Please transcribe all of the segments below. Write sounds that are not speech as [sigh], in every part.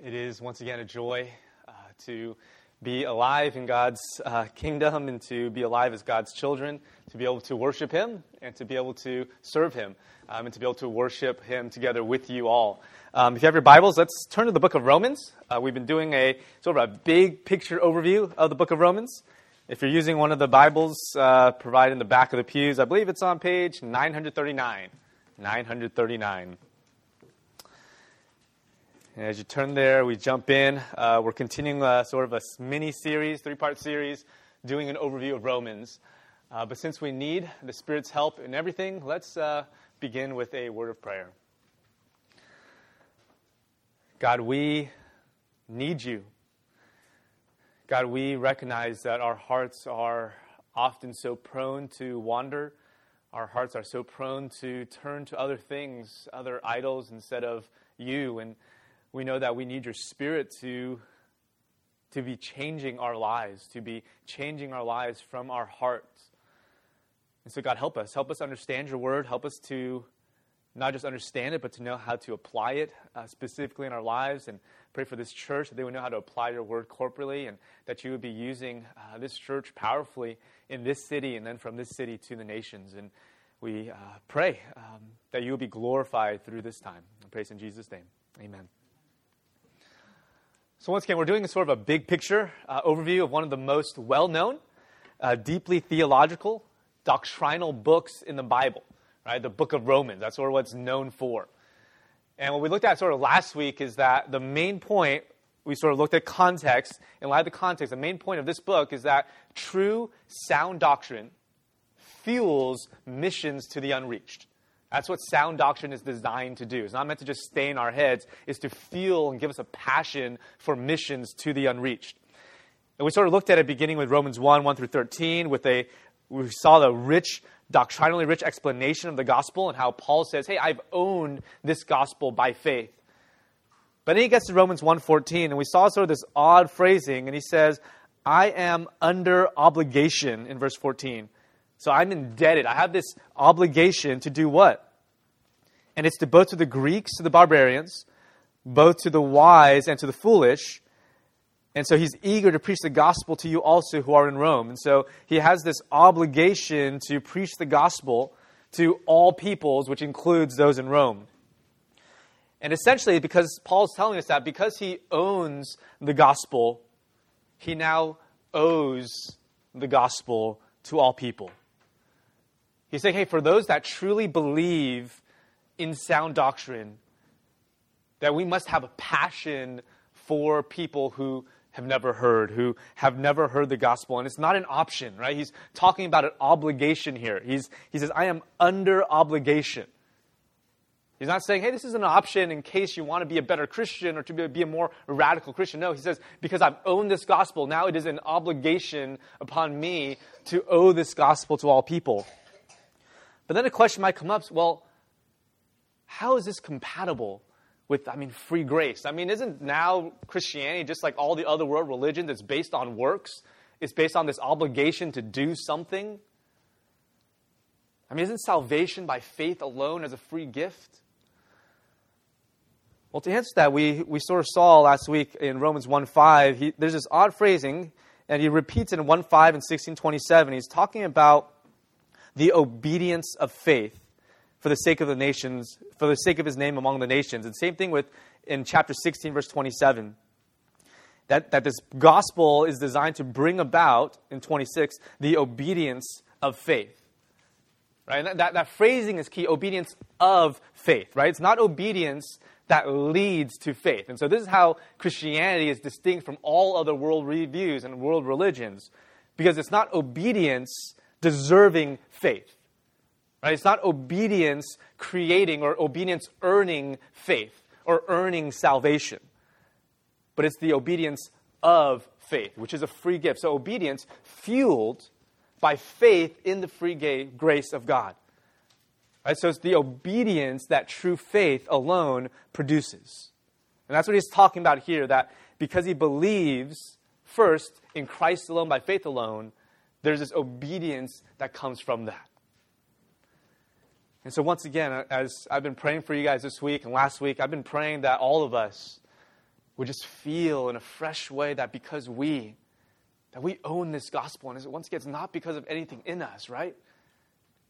It is once again a joy uh, to be alive in God's uh, kingdom and to be alive as God's children, to be able to worship Him and to be able to serve Him um, and to be able to worship Him together with you all. Um, if you have your Bibles, let's turn to the book of Romans. Uh, we've been doing a sort of a big picture overview of the book of Romans. If you're using one of the Bibles uh, provided in the back of the pews, I believe it's on page 939. 939. And as you turn there, we jump in. Uh, we're continuing a, sort of a mini series, three part series, doing an overview of Romans. Uh, but since we need the Spirit's help in everything, let's uh, begin with a word of prayer. God, we need you. God, we recognize that our hearts are often so prone to wander. Our hearts are so prone to turn to other things, other idols, instead of you. And we know that we need your spirit to, to be changing our lives, to be changing our lives from our hearts. And so, God, help us. Help us understand your word. Help us to not just understand it, but to know how to apply it uh, specifically in our lives. And pray for this church that they would know how to apply your word corporately and that you would be using uh, this church powerfully in this city and then from this city to the nations. And we uh, pray um, that you will be glorified through this time. I praise in Jesus' name. Amen. So, once again, we're doing a sort of a big picture uh, overview of one of the most well known, uh, deeply theological, doctrinal books in the Bible, right? The book of Romans. That's sort of what it's known for. And what we looked at sort of last week is that the main point, we sort of looked at context. In light of the context, the main point of this book is that true, sound doctrine fuels missions to the unreached. That's what sound doctrine is designed to do. It's not meant to just stay in our heads, it's to feel and give us a passion for missions to the unreached. And we sort of looked at it beginning with Romans 1 1 through 13, with a, we saw the rich, doctrinally rich explanation of the gospel and how Paul says, Hey, I've owned this gospel by faith. But then he gets to Romans 1:14, and we saw sort of this odd phrasing, and he says, I am under obligation in verse 14. So I'm indebted. I have this obligation to do what? And it's to both to the Greeks, to the barbarians, both to the wise and to the foolish. And so he's eager to preach the gospel to you also who are in Rome. And so he has this obligation to preach the gospel to all peoples, which includes those in Rome. And essentially, because Paul's telling us that, because he owns the gospel, he now owes the gospel to all people. He's saying, hey, for those that truly believe in sound doctrine, that we must have a passion for people who have never heard, who have never heard the gospel. And it's not an option, right? He's talking about an obligation here. He's, he says, I am under obligation. He's not saying, hey, this is an option in case you want to be a better Christian or to be a more radical Christian. No, he says, because I've owned this gospel, now it is an obligation upon me to owe this gospel to all people. But then a question might come up well, how is this compatible with, I mean, free grace? I mean, isn't now Christianity just like all the other world religions? that's based on works, it's based on this obligation to do something. I mean, isn't salvation by faith alone as a free gift? Well, to answer that, we, we sort of saw last week in Romans 1 5, there's this odd phrasing, and he repeats it in 1 5 and 1627. He's talking about the obedience of faith for the sake of the nations, for the sake of his name among the nations. And same thing with in chapter 16, verse 27. That, that this gospel is designed to bring about, in 26, the obedience of faith. Right? That, that, phrasing is key obedience of faith, right? It's not obedience that leads to faith. And so this is how Christianity is distinct from all other world reviews and world religions, because it's not obedience deserving faith. Right? It's not obedience creating or obedience earning faith or earning salvation, but it's the obedience of faith, which is a free gift. So, obedience fueled by faith in the free grace of God. Right? So, it's the obedience that true faith alone produces. And that's what he's talking about here that because he believes first in Christ alone by faith alone, there's this obedience that comes from that. And so, once again, as I've been praying for you guys this week and last week, I've been praying that all of us would just feel in a fresh way that because we, that we own this gospel, and once again, it's not because of anything in us, right?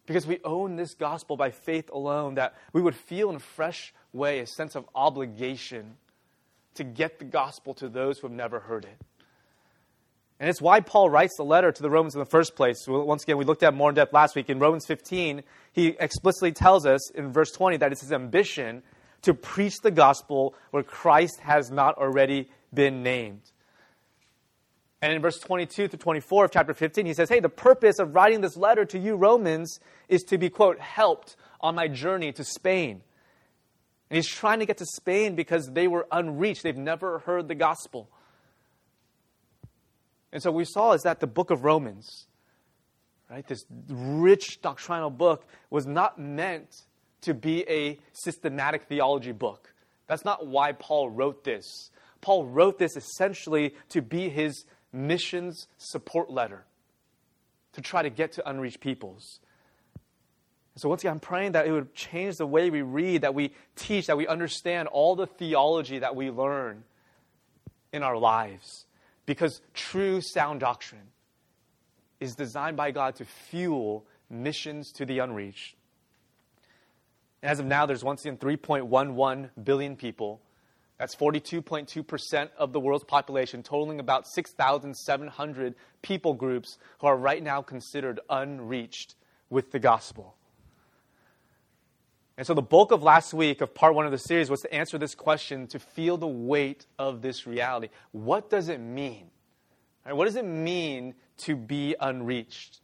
Because we own this gospel by faith alone, that we would feel in a fresh way a sense of obligation to get the gospel to those who have never heard it. And it's why Paul writes the letter to the Romans in the first place. Once again, we looked at more in depth last week. In Romans 15, he explicitly tells us in verse 20 that it's his ambition to preach the gospel where Christ has not already been named. And in verse 22 to 24 of chapter 15, he says, Hey, the purpose of writing this letter to you Romans is to be, quote, helped on my journey to Spain. And he's trying to get to Spain because they were unreached. They've never heard the gospel. And so we saw is that the book of Romans, right, this rich doctrinal book, was not meant to be a systematic theology book. That's not why Paul wrote this. Paul wrote this essentially to be his missions support letter, to try to get to unreached peoples. So, once again, I'm praying that it would change the way we read, that we teach, that we understand all the theology that we learn in our lives. Because true sound doctrine is designed by God to fuel missions to the unreached. As of now, there's once again 3.11 billion people. That's 42.2% of the world's population, totaling about 6,700 people groups who are right now considered unreached with the gospel. And so, the bulk of last week of part one of the series was to answer this question, to feel the weight of this reality. What does it mean? Right, what does it mean to be unreached?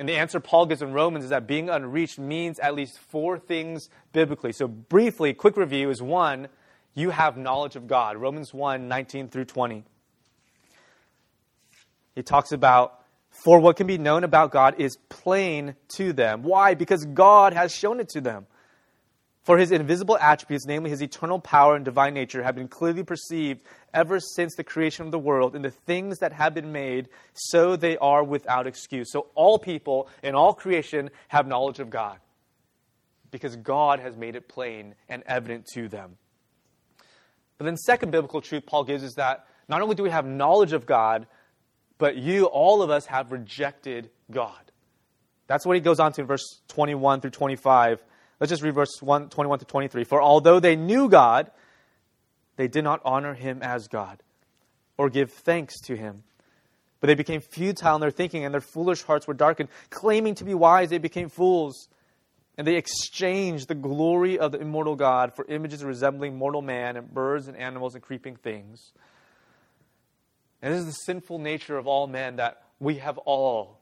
And the answer Paul gives in Romans is that being unreached means at least four things biblically. So, briefly, quick review is one, you have knowledge of God. Romans 1 19 through 20. He talks about, for what can be known about God is plain to them. Why? Because God has shown it to them. For his invisible attributes, namely his eternal power and divine nature, have been clearly perceived ever since the creation of the world in the things that have been made, so they are without excuse. So all people in all creation have knowledge of God because God has made it plain and evident to them. But then, second biblical truth Paul gives is that not only do we have knowledge of God, but you, all of us, have rejected God. That's what he goes on to in verse 21 through 25. Let's just read verse 1, 21 to 23. For although they knew God, they did not honor him as God or give thanks to him. But they became futile in their thinking, and their foolish hearts were darkened. Claiming to be wise, they became fools. And they exchanged the glory of the immortal God for images resembling mortal man and birds and animals and creeping things. And this is the sinful nature of all men that we have all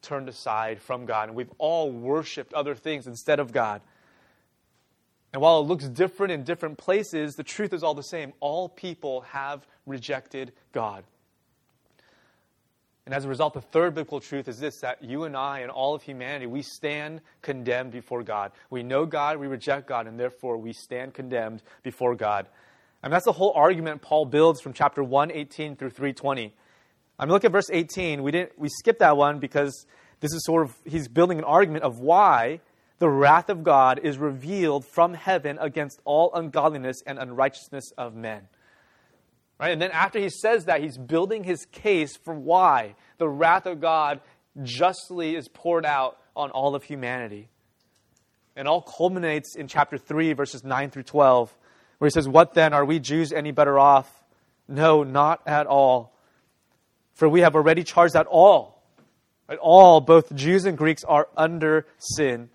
turned aside from God, and we've all worshiped other things instead of God. And while it looks different in different places, the truth is all the same. All people have rejected God. And as a result, the third biblical truth is this that you and I and all of humanity, we stand condemned before God. We know God, we reject God, and therefore we stand condemned before God. And that's the whole argument Paul builds from chapter 118 through 320. I'm mean, look at verse 18. We didn't we skipped that one because this is sort of he's building an argument of why the wrath of God is revealed from heaven against all ungodliness and unrighteousness of men. Right? And then after he says that, he's building his case for why the wrath of God justly is poured out on all of humanity. And all culminates in chapter 3, verses 9 through 12, where he says, What then? Are we Jews any better off? No, not at all. For we have already charged that all, all, both Jews and Greeks, are under sin.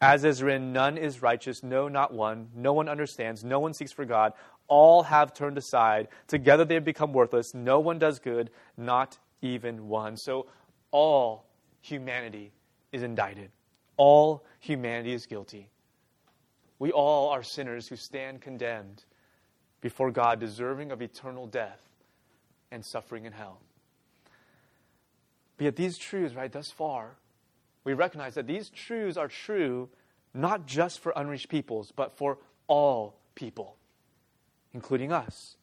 As is written, none is righteous, no, not one. No one understands, no one seeks for God. All have turned aside. Together they have become worthless. No one does good, not even one. So all humanity is indicted. All humanity is guilty. We all are sinners who stand condemned before God, deserving of eternal death and suffering in hell. But yet, these truths, right, thus far, we recognize that these truths are true not just for unreached peoples, but for all people, including us.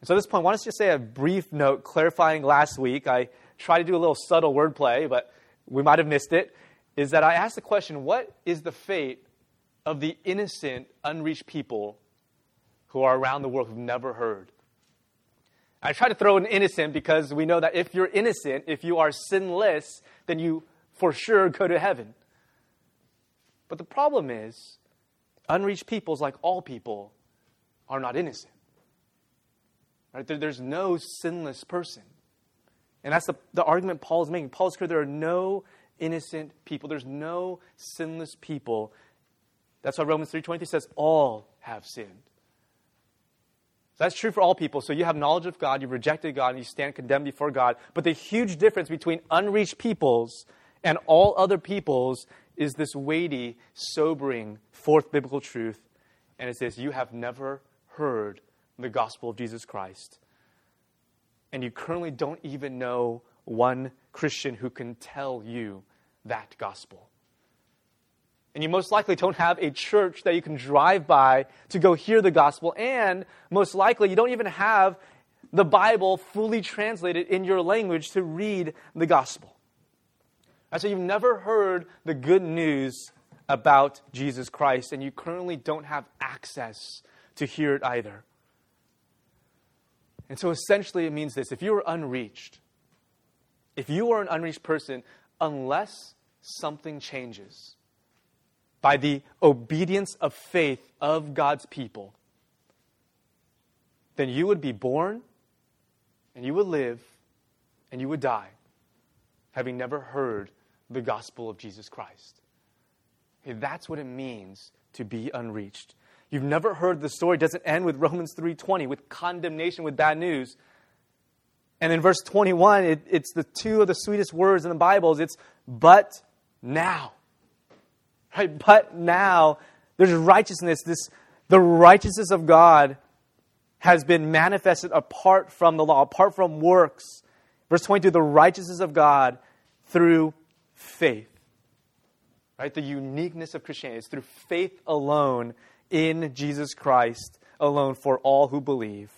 And so at this point, I want us to say a brief note clarifying last week. I tried to do a little subtle wordplay, but we might have missed it. Is that I asked the question, what is the fate of the innocent, unreached people who are around the world who've never heard. I try to throw in innocent because we know that if you're innocent, if you are sinless, then you for sure go to heaven. But the problem is, unreached peoples, like all people, are not innocent. Right? there's no sinless person. And that's the, the argument Paul is making. Paul is clear there are no innocent people. There's no sinless people. That's why Romans 3.23 says all have sinned. So that's true for all people. So you have knowledge of God, you've rejected God, and you stand condemned before God. But the huge difference between unreached peoples and all other peoples is this weighty, sobering fourth biblical truth. And it says, You have never heard the gospel of Jesus Christ. And you currently don't even know one Christian who can tell you that gospel. And you most likely don't have a church that you can drive by to go hear the gospel. And most likely, you don't even have the Bible fully translated in your language to read the gospel. And so you've never heard the good news about Jesus Christ, and you currently don't have access to hear it either. And so essentially, it means this if you are unreached, if you are an unreached person, unless something changes by the obedience of faith of God's people, then you would be born and you would live and you would die having never heard the gospel of Jesus Christ. Okay, that's what it means to be unreached. You've never heard the story. It doesn't end with Romans 3.20, with condemnation, with bad news. And in verse 21, it, it's the two of the sweetest words in the Bible. It's but now. Right? But now there's righteousness. This the righteousness of God has been manifested apart from the law, apart from works. Verse 22, the righteousness of God through faith. Right? The uniqueness of Christianity is through faith alone in Jesus Christ alone for all who believe.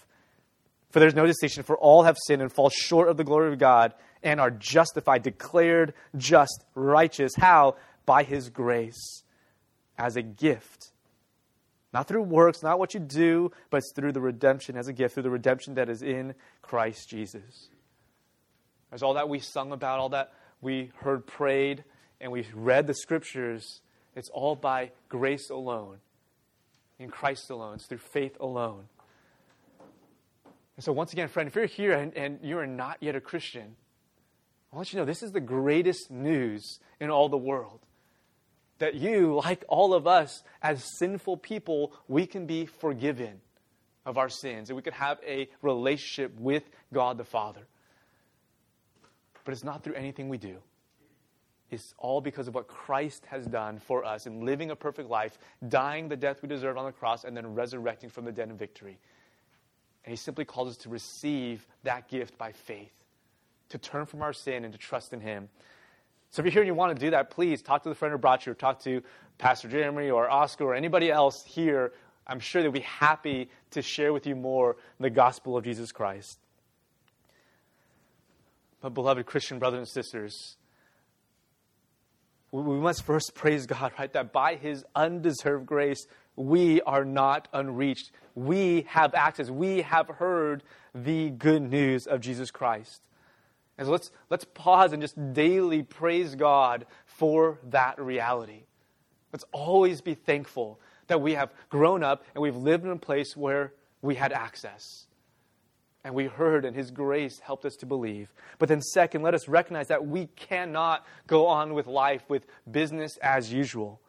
For there's no distinction, for all have sinned and fall short of the glory of God and are justified, declared just, righteous. How? By his grace, as a gift. Not through works, not what you do, but it's through the redemption as a gift, through the redemption that is in Christ Jesus. There's all that we sung about, all that we heard prayed, and we read the scriptures. It's all by grace alone in Christ alone. It's through faith alone. And so, once again, friend, if you're here and, and you are not yet a Christian, I want you to know this is the greatest news in all the world. That you, like all of us, as sinful people, we can be forgiven of our sins and we can have a relationship with God the Father. But it's not through anything we do It's all because of what Christ has done for us in living a perfect life, dying the death we deserve on the cross, and then resurrecting from the dead in victory. And He simply calls us to receive that gift by faith, to turn from our sin and to trust in Him. So if you're here and you want to do that, please talk to the friend who brought you, or talk to Pastor Jeremy or Oscar or anybody else here. I'm sure they'll be happy to share with you more the gospel of Jesus Christ. But, beloved Christian brothers and sisters, we must first praise God, right? That by His undeserved grace, we are not unreached. We have access. We have heard the good news of Jesus Christ. And so let's, let's pause and just daily praise God for that reality. Let's always be thankful that we have grown up and we've lived in a place where we had access and we heard, and His grace helped us to believe. But then, second, let us recognize that we cannot go on with life with business as usual.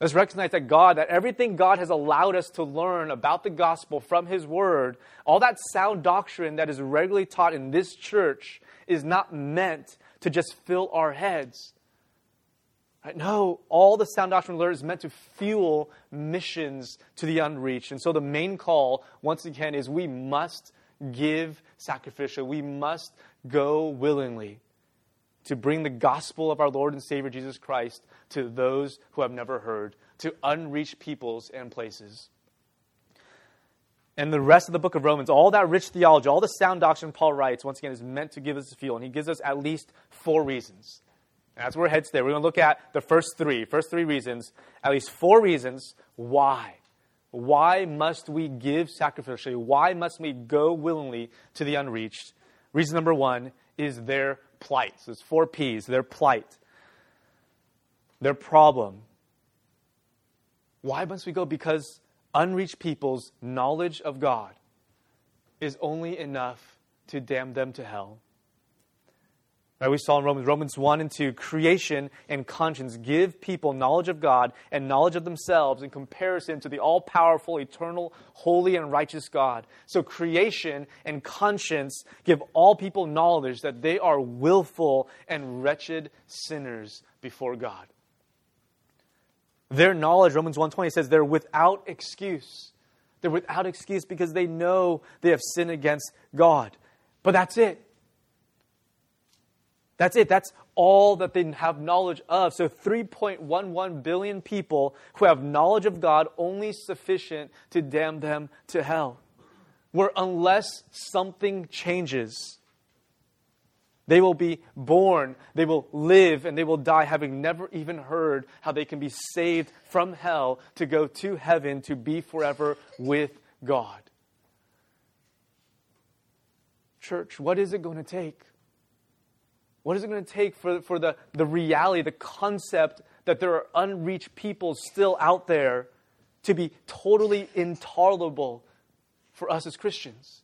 Let's recognize that God, that everything God has allowed us to learn about the gospel from His Word, all that sound doctrine that is regularly taught in this church, is not meant to just fill our heads. Right? No, all the sound doctrine learned is meant to fuel missions to the unreached. And so the main call, once again, is we must give sacrificially, We must go willingly to bring the gospel of our Lord and Savior Jesus Christ to those who have never heard, to unreached peoples and places. And the rest of the book of Romans, all that rich theology, all the sound doctrine Paul writes, once again, is meant to give us a feel. And he gives us at least four reasons as we're heads there, we're going to look at the first three, first three reasons, at least four reasons why. why must we give sacrificially? Why must we go willingly to the unreached? Reason number one is their plight. So it's four P's their plight, their problem. Why must we go? Because unreached people's knowledge of God is only enough to damn them to hell. We saw in Romans, Romans 1 and 2, creation and conscience give people knowledge of God and knowledge of themselves in comparison to the all powerful, eternal, holy, and righteous God. So creation and conscience give all people knowledge that they are willful and wretched sinners before God. Their knowledge, Romans 1:20 says they're without excuse. They're without excuse because they know they have sinned against God. But that's it. That's it. That's all that they have knowledge of. So 3.11 billion people who have knowledge of God only sufficient to damn them to hell. Where unless something changes, they will be born, they will live, and they will die having never even heard how they can be saved from hell to go to heaven to be forever with God. Church, what is it going to take? What is it going to take for, for the, the reality, the concept that there are unreached people still out there to be totally intolerable for us as Christians?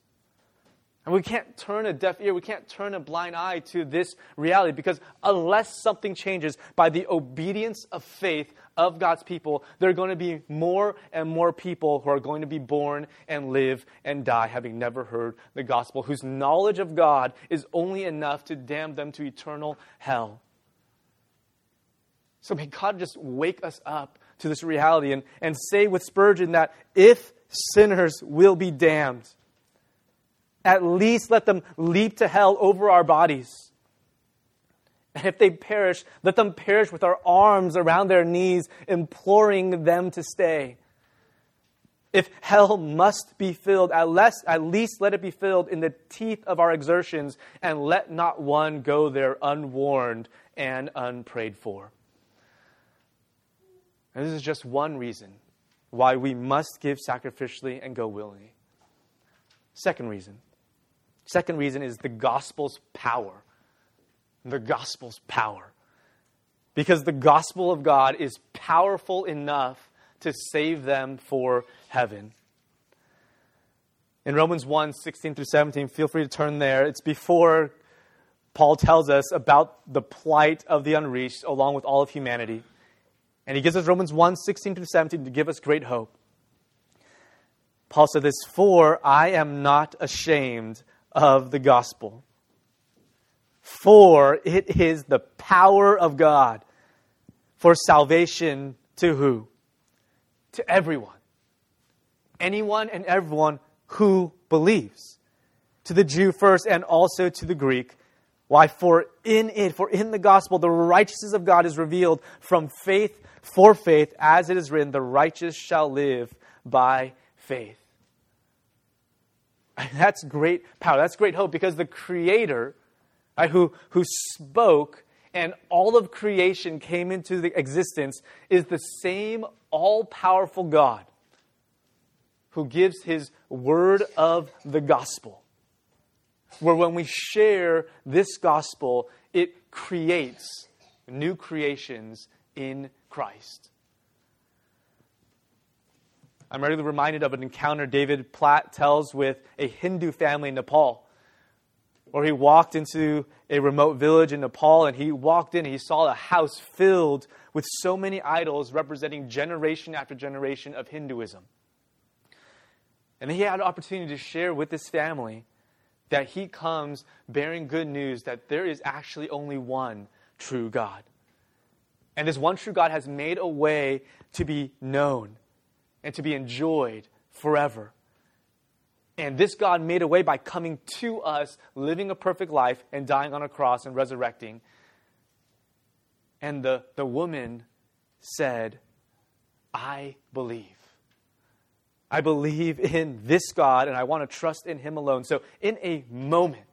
And we can't turn a deaf ear, we can't turn a blind eye to this reality because unless something changes by the obedience of faith of God's people, there are going to be more and more people who are going to be born and live and die having never heard the gospel, whose knowledge of God is only enough to damn them to eternal hell. So may God just wake us up to this reality and, and say with Spurgeon that if sinners will be damned, at least let them leap to hell over our bodies. And if they perish, let them perish with our arms around their knees, imploring them to stay. If hell must be filled, at, less, at least let it be filled in the teeth of our exertions, and let not one go there unwarned and unprayed for. And this is just one reason why we must give sacrificially and go willingly. Second reason Second reason is the gospel's power. The gospel's power. Because the gospel of God is powerful enough to save them for heaven. In Romans 1 16 through 17, feel free to turn there. It's before Paul tells us about the plight of the unreached along with all of humanity. And he gives us Romans 1 16 through 17 to give us great hope. Paul said this For I am not ashamed of the gospel. For it is the power of God for salvation to who? To everyone. Anyone and everyone who believes. To the Jew first and also to the Greek. Why? For in it, for in the gospel, the righteousness of God is revealed from faith for faith, as it is written, the righteous shall live by faith. [laughs] That's great power. That's great hope because the Creator, right, who, who spoke and all of creation came into existence, is the same all powerful God who gives His word of the gospel. Where when we share this gospel, it creates new creations in Christ. I'm regularly reminded of an encounter David Platt tells with a Hindu family in Nepal, where he walked into a remote village in Nepal and he walked in and he saw a house filled with so many idols representing generation after generation of Hinduism. And he had an opportunity to share with this family that he comes bearing good news that there is actually only one true God. And this one true God has made a way to be known and to be enjoyed forever. And this God made a way by coming to us, living a perfect life, and dying on a cross and resurrecting. And the, the woman said, I believe. I believe in this God and I want to trust in Him alone. So, in a moment,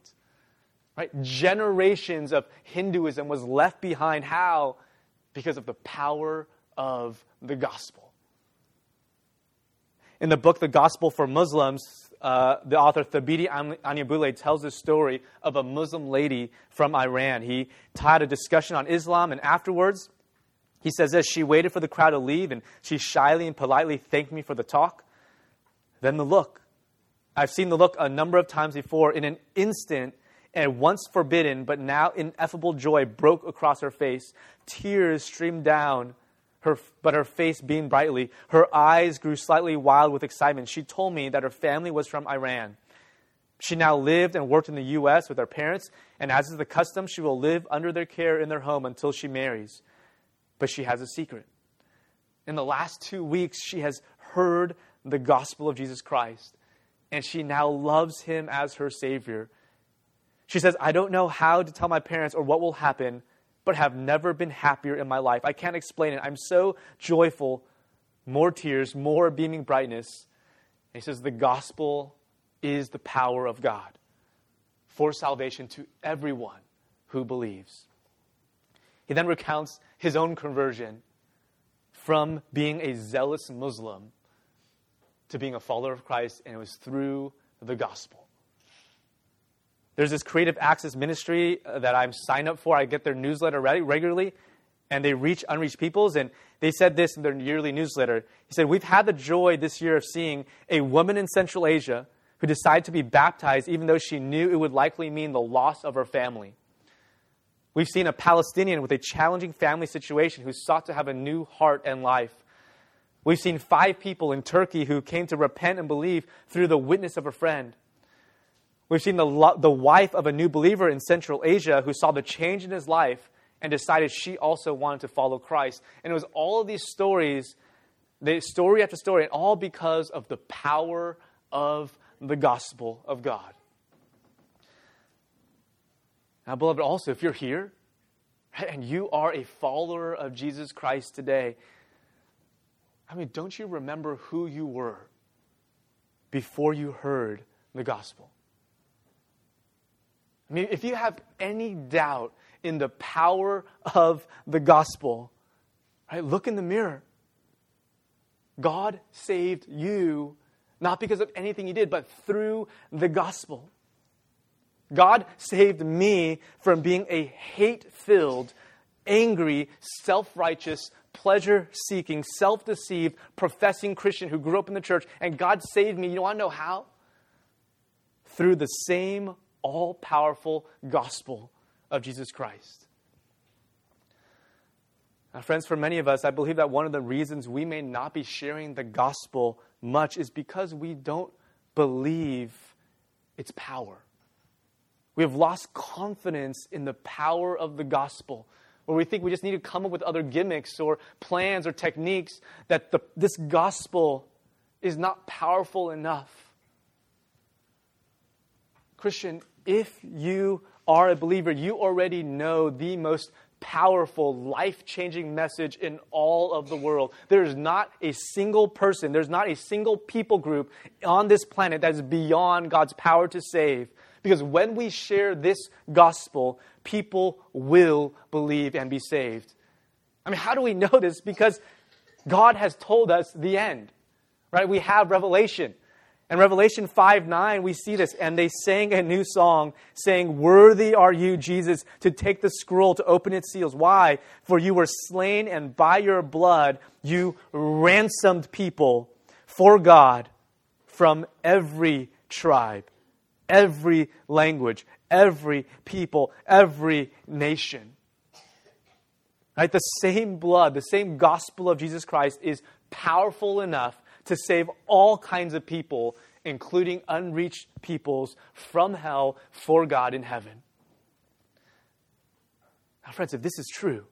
right, generations of Hinduism was left behind. How? Because of the power of the gospel. In the book, The Gospel for Muslims, uh, the author Thabiti Anyabwile tells the story of a Muslim lady from Iran. He taught a discussion on Islam, and afterwards, he says this She waited for the crowd to leave, and she shyly and politely thanked me for the talk. Then the look. I've seen the look a number of times before. In an instant, and once forbidden, but now ineffable joy broke across her face. Tears streamed down, her, but her face beamed brightly. Her eyes grew slightly wild with excitement. She told me that her family was from Iran. She now lived and worked in the U.S. with her parents, and as is the custom, she will live under their care in their home until she marries. But she has a secret. In the last two weeks, she has heard the gospel of Jesus Christ, and she now loves him as her Savior. She says, I don't know how to tell my parents or what will happen, but have never been happier in my life. I can't explain it. I'm so joyful. More tears, more beaming brightness. He says, The gospel is the power of God for salvation to everyone who believes. He then recounts his own conversion from being a zealous Muslim to being a follower of Christ, and it was through the gospel. There's this creative access ministry uh, that I'm signed up for. I get their newsletter regularly, and they reach unreached peoples. And they said this in their yearly newsletter. He said, We've had the joy this year of seeing a woman in Central Asia who decided to be baptized, even though she knew it would likely mean the loss of her family. We've seen a Palestinian with a challenging family situation who sought to have a new heart and life. We've seen five people in Turkey who came to repent and believe through the witness of a friend. We've seen the, the wife of a new believer in Central Asia who saw the change in his life and decided she also wanted to follow Christ. And it was all of these stories, story after story, and all because of the power of the gospel of God. Now, beloved, also, if you're here and you are a follower of Jesus Christ today, I mean, don't you remember who you were before you heard the gospel? I mean, if you have any doubt in the power of the gospel, right, look in the mirror. God saved you not because of anything you did, but through the gospel. God saved me from being a hate filled, angry, self righteous, pleasure seeking, self deceived, professing Christian who grew up in the church. And God saved me. You want to know how? Through the same all powerful gospel of Jesus Christ. Now, friends, for many of us, I believe that one of the reasons we may not be sharing the gospel much is because we don't believe its power. We have lost confidence in the power of the gospel, where we think we just need to come up with other gimmicks or plans or techniques, that the, this gospel is not powerful enough. Christian, if you are a believer, you already know the most powerful, life changing message in all of the world. There is not a single person, there's not a single people group on this planet that is beyond God's power to save. Because when we share this gospel, people will believe and be saved. I mean, how do we know this? Because God has told us the end, right? We have Revelation. In Revelation 5 9, we see this, and they sang a new song, saying, Worthy are you, Jesus, to take the scroll to open its seals. Why? For you were slain, and by your blood you ransomed people for God from every tribe, every language, every people, every nation. Right? The same blood, the same gospel of Jesus Christ is powerful enough to save all kinds of people, including unreached peoples, from hell for God in heaven. Now, friends, if this is true,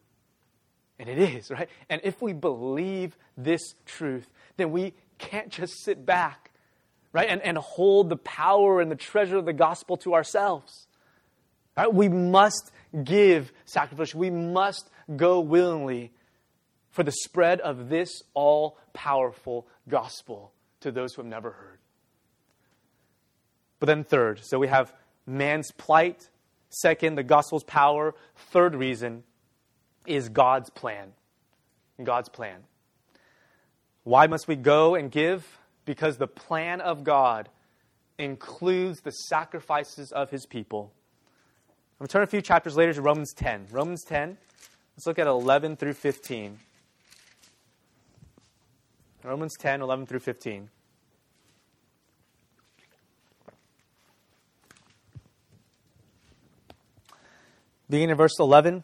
and it is, right? And if we believe this truth, then we can't just sit back, right? And, and hold the power and the treasure of the gospel to ourselves. Right? We must give sacrificially. We must go willingly for the spread of this all powerful gospel to those who have never heard. But then, third, so we have man's plight. Second, the gospel's power. Third reason is God's plan. God's plan. Why must we go and give? because the plan of God includes the sacrifices of his people. I'm going to turn a few chapters later to Romans 10. Romans 10, let's look at 11 through 15. Romans 10, 11 through 15. Beginning in verse 11,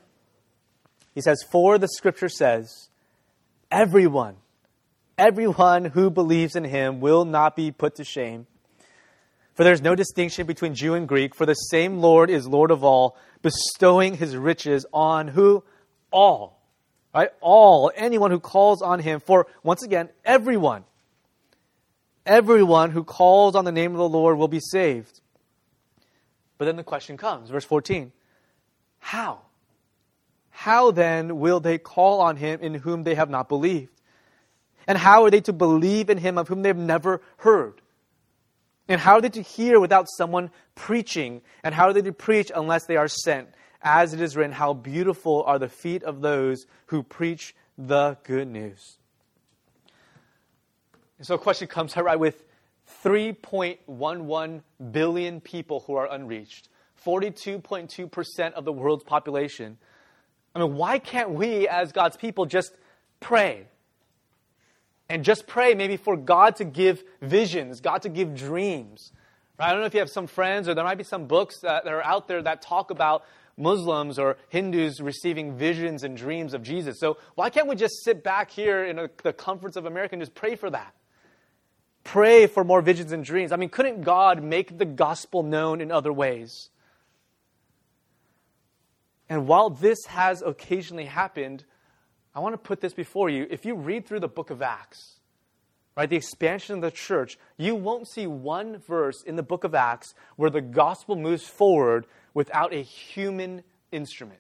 he says, For the scripture says, everyone, everyone who believes in him will not be put to shame. For there is no distinction between Jew and Greek, for the same Lord is Lord of all, bestowing his riches on who? All. Right? All. Anyone who calls on him. For, once again, everyone. Everyone who calls on the name of the Lord will be saved. But then the question comes, verse 14. How? How then will they call on him in whom they have not believed? And how are they to believe in him of whom they have never heard? And how are they to hear without someone preaching? And how are they to preach unless they are sent? As it is written, how beautiful are the feet of those who preach the good news. And so a question comes right with 3.11 billion people who are unreached, 42.2% of the world's population. I mean, why can't we, as God's people, just pray? And just pray maybe for God to give visions, God to give dreams. Right? I don't know if you have some friends or there might be some books that, that are out there that talk about Muslims or Hindus receiving visions and dreams of Jesus. So why can't we just sit back here in the comforts of America and just pray for that? Pray for more visions and dreams. I mean, couldn't God make the gospel known in other ways? And while this has occasionally happened, I want to put this before you. If you read through the book of Acts, right, the expansion of the church, you won't see one verse in the book of Acts where the gospel moves forward without a human instrument.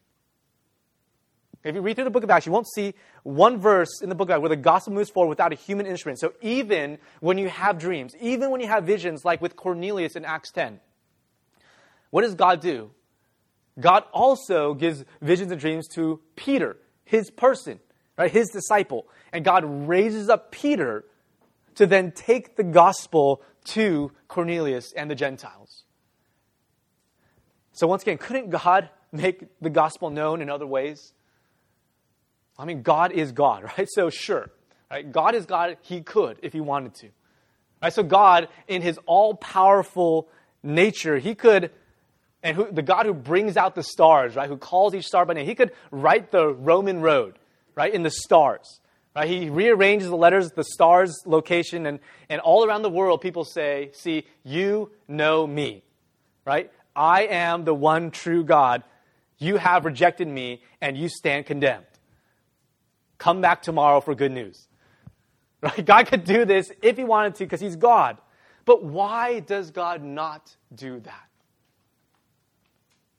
If you read through the book of Acts, you won't see one verse in the book of Acts where the gospel moves forward without a human instrument. So even when you have dreams, even when you have visions like with Cornelius in Acts 10, what does God do? God also gives visions and dreams to Peter his person, right? His disciple. And God raises up Peter to then take the gospel to Cornelius and the Gentiles. So once again, couldn't God [laughs] make the gospel known in other ways? I mean, God is God, [laughs] right? So sure, right? God is God. He could if he wanted to. Right? So God, in his all-powerful nature, he could and who, the God who brings out the stars, right, who calls each star by name, he could write the Roman road, right, in the stars. Right? He rearranges the letters, the stars' location, and, and all around the world, people say, See, you know me. Right? I am the one true God. You have rejected me, and you stand condemned. Come back tomorrow for good news. [laughs] Right? God could do this if he wanted to, because he's God. But why does God not do that?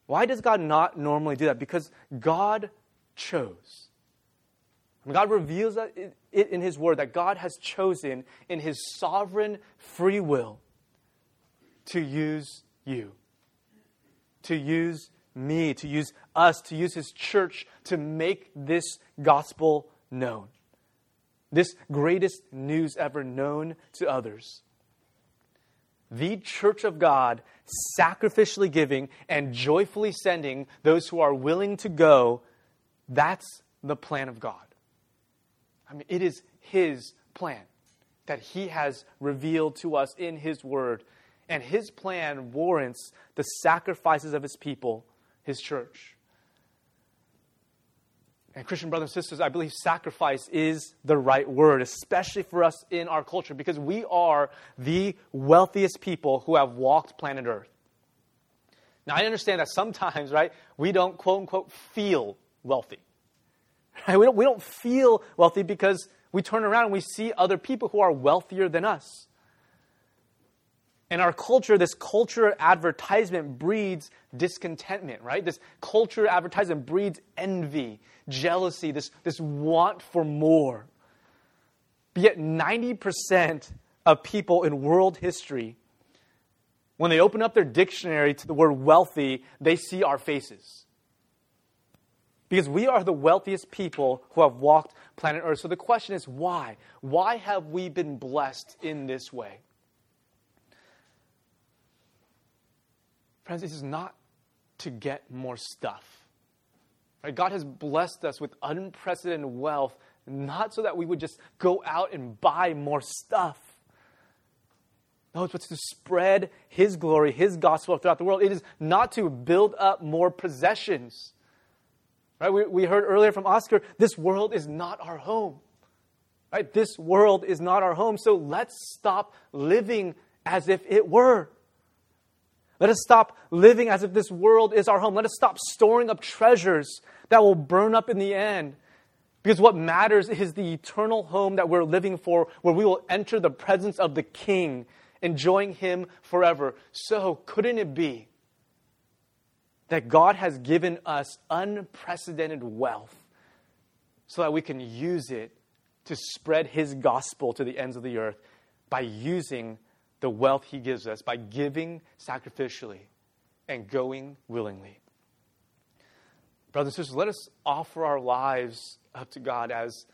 Why does God not normally do that? Because God chose. God reveals it in His Word that God has chosen in His sovereign free will to use you, to use me, to use us, to use His church to make this gospel known. This greatest news ever known to others the church of God sacrificially giving and joyfully sending those who are willing to go, that's the plan of God. I mean, it is His plan that He has revealed to us in His Word. And His plan warrants the sacrifices of His people, His church. And Christian brothers and sisters, I believe sacrifice is the right word, especially for us in our culture, because we are the wealthiest people who have walked planet Earth. Now, I understand that sometimes, right, we don't quote unquote feel wealthy. [laughs] Right? We, don't, we don't feel wealthy because we turn around and we see other people who are wealthier than us. In our culture, this culture advertisement breeds discontentment, right? This culture advertisement breeds envy, jealousy, this, this want for more. But yet, 90% of people in world history, when they open up their dictionary to the word wealthy, they see our faces. because we are the wealthiest people who have walked planet Earth. So the question is why? Why have we been blessed in this way? Friends, this is not to get more stuff. Right? God has blessed us with unprecedented wealth, not so that we would just go out and buy more stuff. No, it's to spread His glory, His gospel throughout the world. It is not to build up more possessions. Right? We, we heard earlier from Oscar, this world is not our home. Right? This world is not our home. So let's stop living as if it were. Let us stop living as if this world is our home. Let us stop storing up treasures that will burn up in the end. Because what matters is the eternal home that we're living for, where we will enter the presence of the King, enjoying Him forever. So, couldn't it be that God has given us unprecedented wealth so that we can use it to spread his gospel to the ends of the earth by using the wealth he gives us, by giving sacrificially and going willingly. Brothers and sisters, let us offer our lives up to God as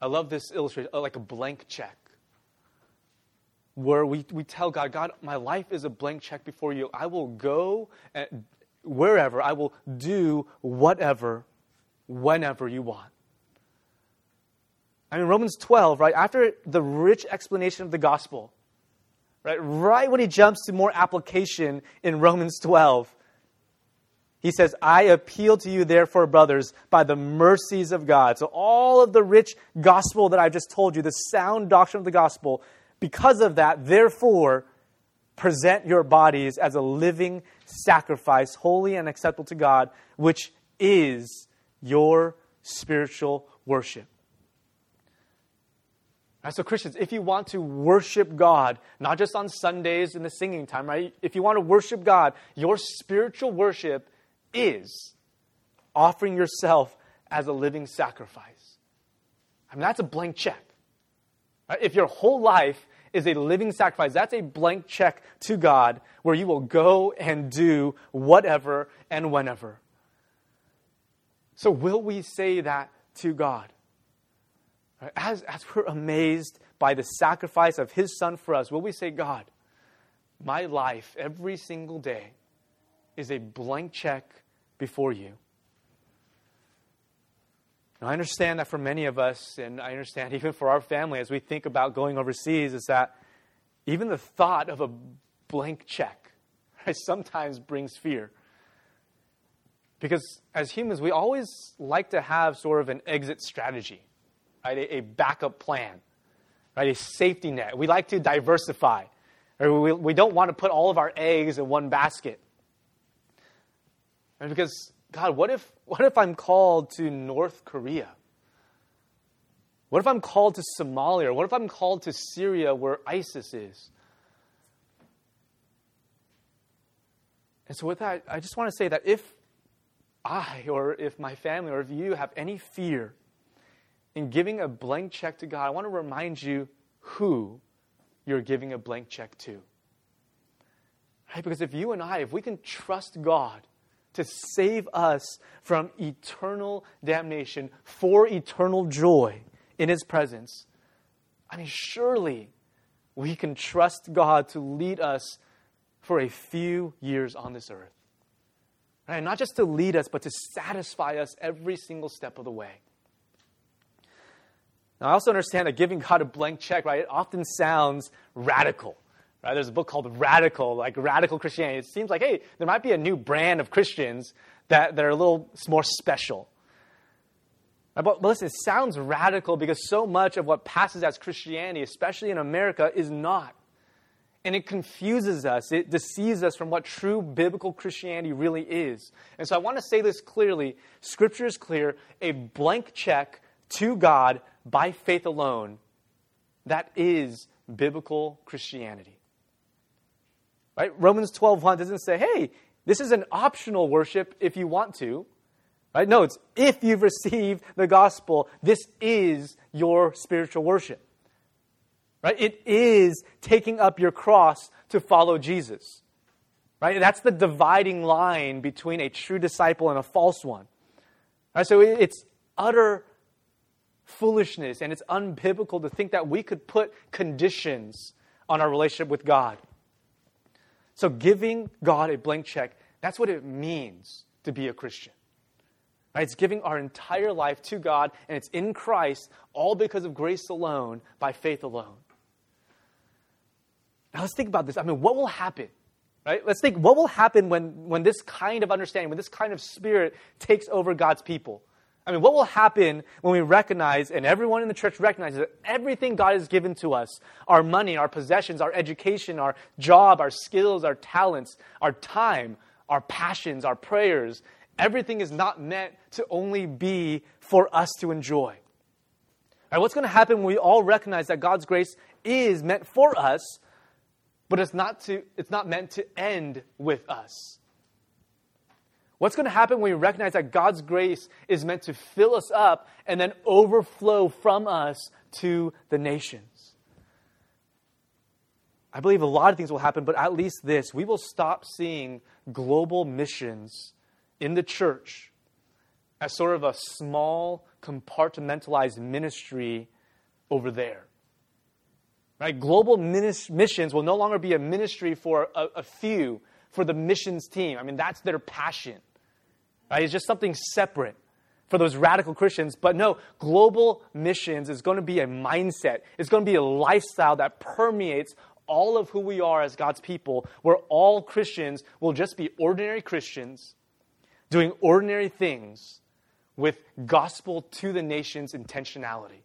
I love this illustration, like a blank check. Where we, we tell God, God, my life is a blank check before you. I will go and wherever, I will do whatever, whenever you want. I mean, Romans 12, right, after the rich explanation of the gospel, right, right when he jumps to more application in Romans 12, he says, I appeal to you, therefore, brothers, by the mercies of God. So, all of the rich gospel that I've just told you, the sound doctrine of the gospel, because of that, therefore, present your bodies as a living sacrifice, holy and acceptable to God, which is your spiritual worship. Right, so, Christians, if you want to worship God, not just on Sundays in the singing time, right? If you want to worship God, your spiritual worship is offering yourself as a living sacrifice. I mean, that's a blank check. Right? If your whole life is a living sacrifice. That's a blank check to God where you will go and do whatever and whenever. So, will we say that to God? As, as we're amazed by the sacrifice of His Son for us, will we say, God, my life every single day is a blank check before you? Now, I understand that for many of us, and I understand [laughs] even for our family, as we think about going overseas, is that even the thought of a blank check [laughs] right, sometimes brings fear. Because as humans, we always like to have sort of an exit strategy, right? A, a backup plan, right? A safety net. We like to diversify. Or we, we don't want to put all of our eggs in one basket. Right? Because God, what if, what if I'm called to North Korea? What if I'm called to Somalia? What if I'm called to Syria where ISIS is? And so, with that, I just want to say that if I, or if my family, or if you have any fear in giving a blank check to God, I want to remind you who you're giving a blank check to. Right? Because if you and I, if we can trust God to save us from eternal damnation for eternal joy in His presence, I mean, surely we can trust God to lead us for a few years on this earth. Right? Not just to lead us, but to satisfy us every single step of the way. Now, I also understand that giving God a blank check, right, it often sounds radical. Right? There's a book called Radical, like Radical Christianity. It seems like, hey, there might be a new brand of Christians that, that are a little more special. But, but listen, it sounds radical because so much of what passes as Christianity, especially in America, is not. And it confuses us, it deceives us from what true biblical Christianity really is. And so I want to say this clearly Scripture is clear a blank check to God by faith alone. That is biblical Christianity. Right? Romans 12:1 doesn't say, "Hey, this is an optional worship if you want to." Right? No, it's if you've received the gospel, this is your spiritual worship. Right? It is taking up your cross to follow Jesus. Right? That's the dividing line between a true disciple and a false one. Right, so it's utter foolishness and it's unbiblical to think that we could put conditions on our relationship with God. So giving God a blank check, that's what it means to be a Christian. Right? It's giving our entire life to God, and it's in Christ, all because of grace alone, by faith alone. Now let's think about this. I mean, what will happen? Right? Let's think what will happen when, when this kind of understanding, when this kind of spirit takes over God's people. I mean, what will happen when we recognize, and everyone in the church recognizes that everything God has given to us our money, our possessions, our education, our job, our skills, our talents, our time, our passions, our prayers everything is not meant to only be for us to enjoy. Right, what's going to happen when we all recognize that God's grace is meant for us, but it's not, to, it's not meant to end with us? What's going to happen when we recognize that God's grace is meant to fill us up and then overflow from us to the nations? I believe a lot of things will happen, but at least this we will stop seeing global missions in the church as sort of a small, compartmentalized ministry over there. Right? Global missions will no longer be a ministry for a, a few, for the missions team. I mean, that's their passion. Right? It's just something separate for those radical Christians. But no, global missions is going to be a mindset. It's going to be a lifestyle that permeates all of who we are as God's people, where all Christians will just be ordinary Christians doing ordinary things with gospel to the nations intentionality.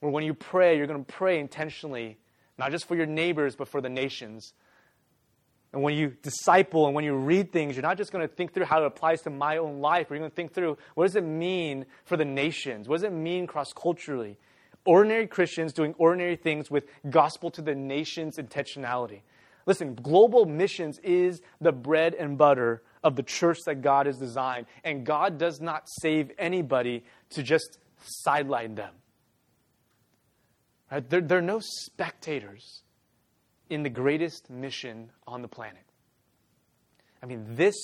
Where when you pray, you're going to pray intentionally, not just for your neighbors, but for the nations. And when you disciple and when you read things, you're not just going to think through how it applies to my own life, but you're going to think through what does it mean for the nations? What does it mean cross culturally? Ordinary Christians doing ordinary things with gospel to the nations intentionality. Listen, global missions is the bread and butter of the church that God has designed. And God does not save anybody to just sideline them. Right? There are no spectators in the greatest mission on the planet. I mean, this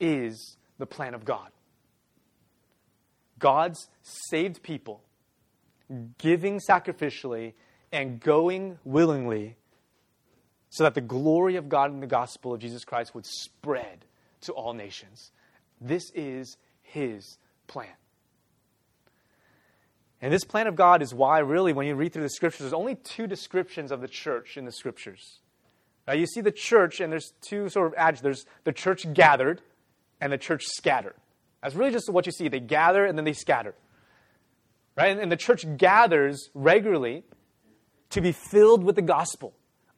is the plan of God. God's saved people giving sacrificially and going willingly so that the glory of God and the gospel of Jesus Christ would spread to all nations. This is His plan. And this plan of God is why, really, when you read through the scriptures, there's only two descriptions of the church in the scriptures. Now, you see the church, and there's two sort of adjectives. There's the church gathered and the church scattered. That's really just what you see. They gather and then they scatter. Right? And the church gathers regularly to be filled with the gospel,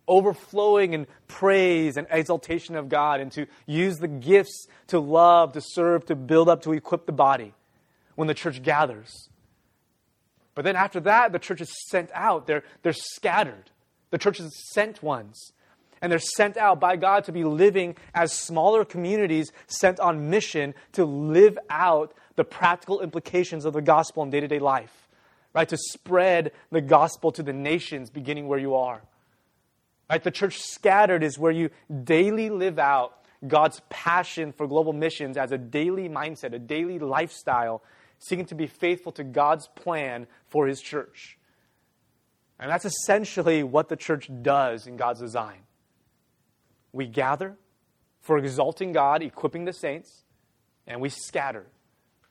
overflowing in praise and exaltation of God, and to use the gifts to love, to serve, to build up, to equip the body when the church gathers. But then after that, the church is sent out. They're, they're scattered. The church is sent ones. And they're sent out by God to be living as smaller communities sent on mission to live out the practical implications of the gospel in day to day life, right? To spread the gospel to the nations beginning where you are. Right? The church scattered is where you daily live out God's passion for global missions as a daily mindset, a daily lifestyle seeking to be faithful to God's plan for his church. And that's essentially what the church does in God's design. We gather for exalting God, equipping the saints, and we scatter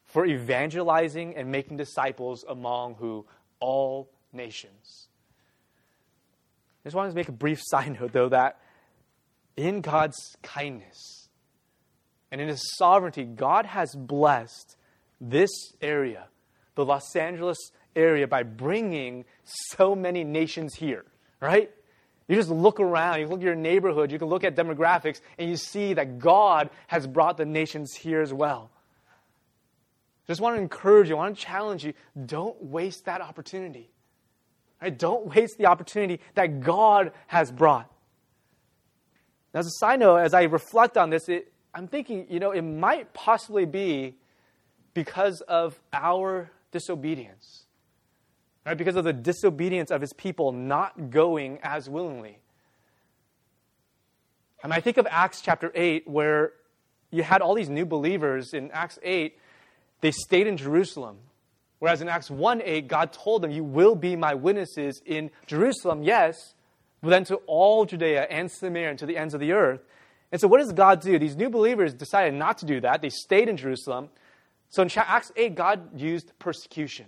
for evangelizing and making disciples among who all nations. I just wanted to make a brief [laughs] side note, though, that in God's kindness and in His sovereignty, God has blessed this area, the Los Angeles area, by bringing so many nations here, right? You just look around, you look at your neighborhood, you can look at demographics, and you see that God has brought the nations here as well. Just want to encourage you, I want to challenge you don't waste that opportunity. Right? Don't waste the opportunity that God has brought. Now, as a side note, as I reflect on this, it, I'm thinking, you know, it might possibly be because of our disobedience. Right? Because of the disobedience of his people not going as willingly. And I think of Acts chapter 8, where you had all these new believers in Acts 8, they stayed in Jerusalem. Whereas in Acts 1 8, God told them, You will be my witnesses in Jerusalem, yes, but then to all Judea and Samaria and to the ends of the earth. And so, what does God do? These new believers decided not to do that. They stayed in Jerusalem. So, in Acts 8, God used persecution.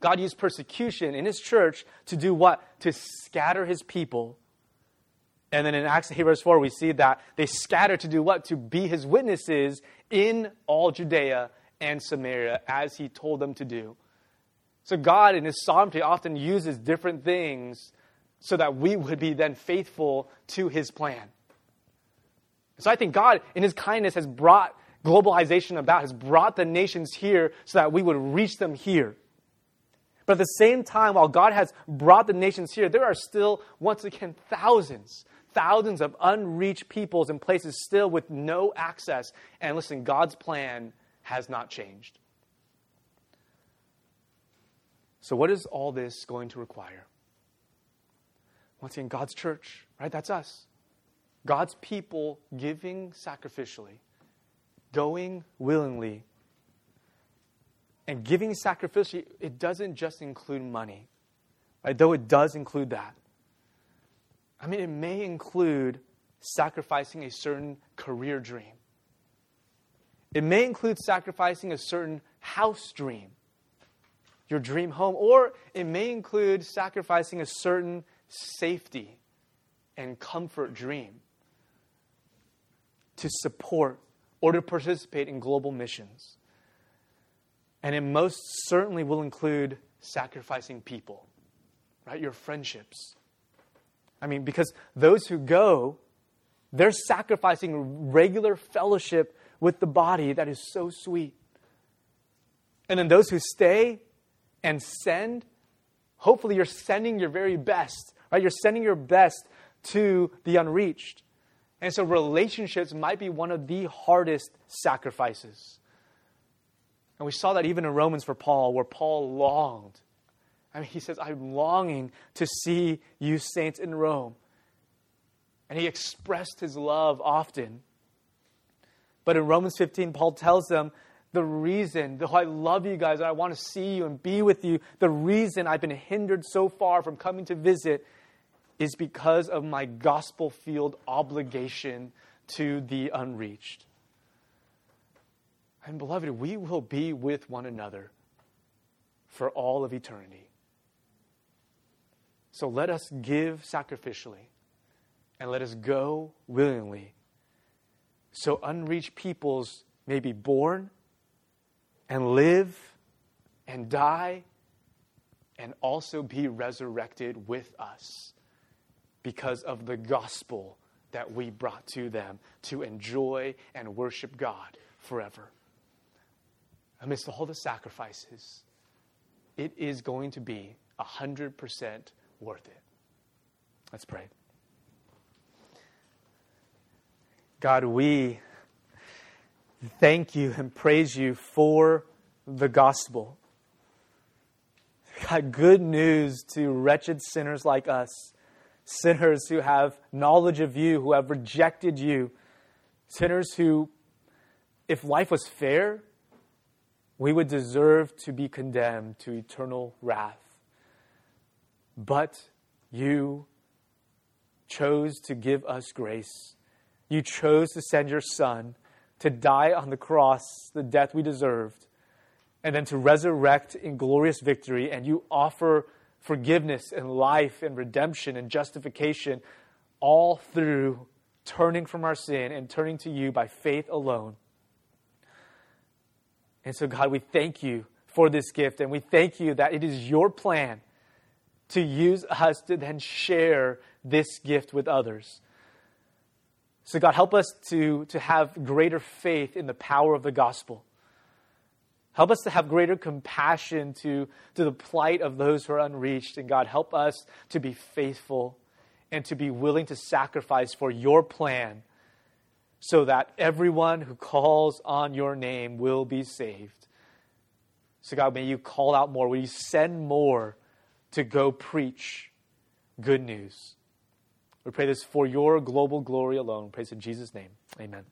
God used persecution in his church to do what? To scatter his people. And then in Acts 8, verse 4, we see that they scattered to do what? To be his witnesses in all Judea and Samaria, as he told them to do. So, God, in his sovereignty, often uses different things so that we would be then faithful to his plan. So I think God, in his kindness, has brought globalization about, has brought the nations here so that we would reach them here. But at the same time, while God has brought the nations here, there are still, once again, thousands, thousands of unreached peoples and places still with no access. And listen, God's plan has not changed. So, what is all this going to require? Once again, God's church, right? That's us. God's people giving sacrificially, going willingly. And giving sacrificially, it doesn't just include money, right? Though it does include that. I mean, it may include sacrificing a certain career dream. It may include sacrificing a certain house dream, your dream home, or it may include sacrificing a certain safety and comfort dream to support or to participate in global missions. And it most certainly will include sacrificing people, right? Your friendships. I mean, because those who go, they're sacrificing regular fellowship with the body that is so sweet. And then those who stay and send, hopefully you're sending your very best, right? You're sending your best to the unreached. And so relationships might be one of the hardest sacrifices. And we saw that even in Romans for Paul, where Paul longed. I mean, he says, I'm longing to see you saints in Rome. And he expressed his love often. But in Romans 15, Paul tells them the reason, though I love you guys I want to see you and be with you, the reason I've been hindered so far from coming to visit is because of my gospel field obligation to the unreached. And beloved, we will be with one another for all of eternity. So let us give sacrificially and let us go willingly so unreached peoples may be born and live and die and also be resurrected with us because of the gospel that we brought to them to enjoy and worship God forever. Amidst all the sacrifices, it is going to be 100% worth it. Let's pray. God, we thank you and praise you for the gospel. God, good news to wretched sinners like us sinners who have knowledge of you, who have rejected you, sinners who, if life was fair, we would deserve to be condemned to eternal wrath. But you chose to give us grace. You chose to send your Son to die on the cross, the death we deserved, and then to resurrect in glorious victory. And you offer forgiveness and life and redemption and justification, all through turning from our sin and turning to you by faith alone. And so, God, we thank you for this gift, and we thank you that it is your plan to use us to then share this gift with others. So, God, help us to, to have greater faith in the power of the gospel. Help us to have greater compassion to, to the plight of those who are unreached. And God, help us to be faithful and to be willing to sacrifice for your plan so that everyone who calls on your name will be saved. So, God, may you call out more. Will you send more to go preach good news? We pray this for your global glory alone. Praise in Jesus' name. Amen.